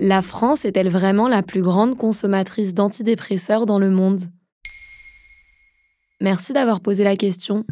La France est-elle vraiment la plus grande consommatrice d'antidépresseurs dans le monde? Merci d'avoir posé la question.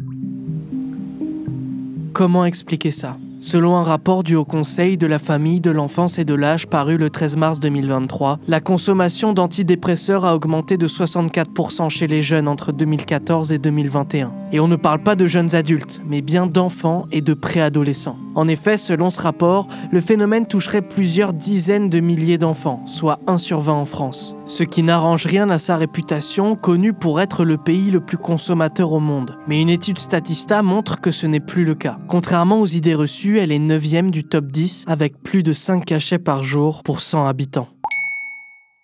Comment expliquer ça? Selon un rapport du Haut Conseil de la famille, de l'enfance et de l'âge paru le 13 mars 2023, la consommation d'antidépresseurs a augmenté de 64% chez les jeunes entre 2014 et 2021. Et on ne parle pas de jeunes adultes, mais bien d'enfants et de préadolescents. En effet, selon ce rapport, le phénomène toucherait plusieurs dizaines de milliers d'enfants, soit 1 sur 20 en France. Ce qui n'arrange rien à sa réputation, connue pour être le pays le plus consommateur au monde. Mais une étude Statista montre que ce n'est plus le cas. Contrairement aux idées reçues, elle est 9 du top 10 avec plus de 5 cachets par jour pour 100 habitants.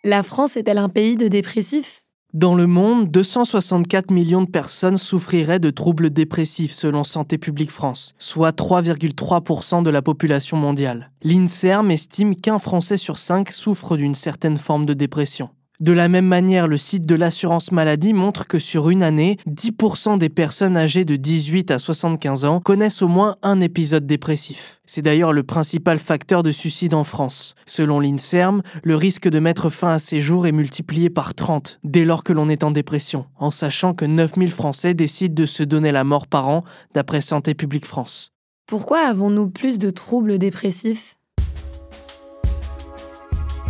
La France est-elle un pays de dépressifs? Dans le monde, 264 millions de personnes souffriraient de troubles dépressifs selon Santé publique France, soit 3,3% de la population mondiale. L'INSERM estime qu'un Français sur cinq souffre d'une certaine forme de dépression. De la même manière, le site de l'assurance maladie montre que sur une année, 10% des personnes âgées de 18 à 75 ans connaissent au moins un épisode dépressif. C'est d'ailleurs le principal facteur de suicide en France. Selon l'INSERM, le risque de mettre fin à ces jours est multiplié par 30 dès lors que l'on est en dépression, en sachant que 9000 Français décident de se donner la mort par an, d'après Santé publique France. Pourquoi avons-nous plus de troubles dépressifs?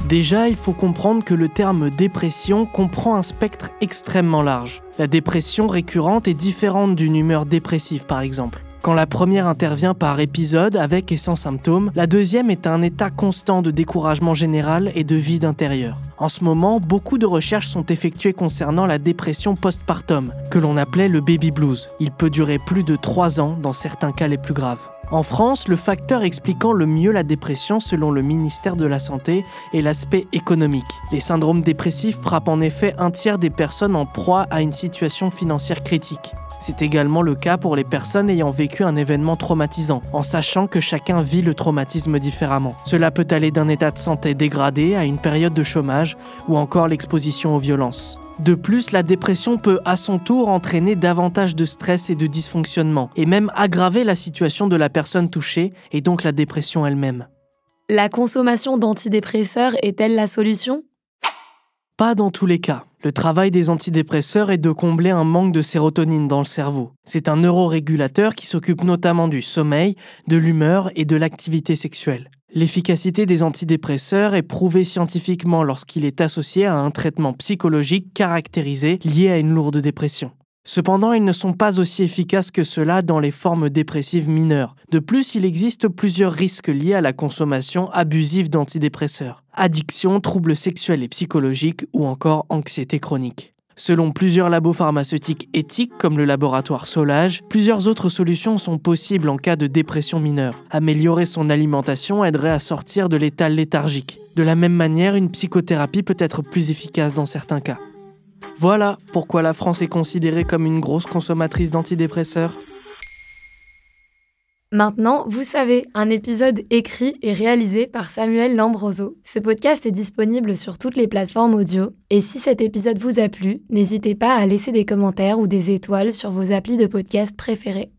Déjà, il faut comprendre que le terme dépression comprend un spectre extrêmement large. La dépression récurrente est différente d'une humeur dépressive par exemple. Quand la première intervient par épisode avec et sans symptômes, la deuxième est un état constant de découragement général et de vide intérieur. En ce moment, beaucoup de recherches sont effectuées concernant la dépression postpartum, que l'on appelait le baby blues. Il peut durer plus de 3 ans dans certains cas les plus graves. En France, le facteur expliquant le mieux la dépression selon le ministère de la Santé est l'aspect économique. Les syndromes dépressifs frappent en effet un tiers des personnes en proie à une situation financière critique. C'est également le cas pour les personnes ayant vécu un événement traumatisant, en sachant que chacun vit le traumatisme différemment. Cela peut aller d'un état de santé dégradé à une période de chômage ou encore l'exposition aux violences. De plus, la dépression peut à son tour entraîner davantage de stress et de dysfonctionnement, et même aggraver la situation de la personne touchée, et donc la dépression elle-même. La consommation d'antidépresseurs est-elle la solution? Pas dans tous les cas. Le travail des antidépresseurs est de combler un manque de sérotonine dans le cerveau. C'est un neurorégulateur qui s'occupe notamment du sommeil, de l'humeur et de l'activité sexuelle. L'efficacité des antidépresseurs est prouvée scientifiquement lorsqu'il est associé à un traitement psychologique caractérisé lié à une lourde dépression. Cependant, ils ne sont pas aussi efficaces que cela dans les formes dépressives mineures. De plus, il existe plusieurs risques liés à la consommation abusive d'antidépresseurs. Addiction, troubles sexuels et psychologiques ou encore anxiété chronique. Selon plusieurs labos pharmaceutiques éthiques comme le laboratoire Solage, plusieurs autres solutions sont possibles en cas de dépression mineure. Améliorer son alimentation aiderait à sortir de l'état léthargique. De la même manière, une psychothérapie peut être plus efficace dans certains cas. Voilà pourquoi la France est considérée comme une grosse consommatrice d'antidépresseurs. Maintenant, vous savez, un épisode écrit et réalisé par Samuel Lambroso. Ce podcast est disponible sur toutes les plateformes audio. Et si cet épisode vous a plu, n'hésitez pas à laisser des commentaires ou des étoiles sur vos applis de podcast préférés.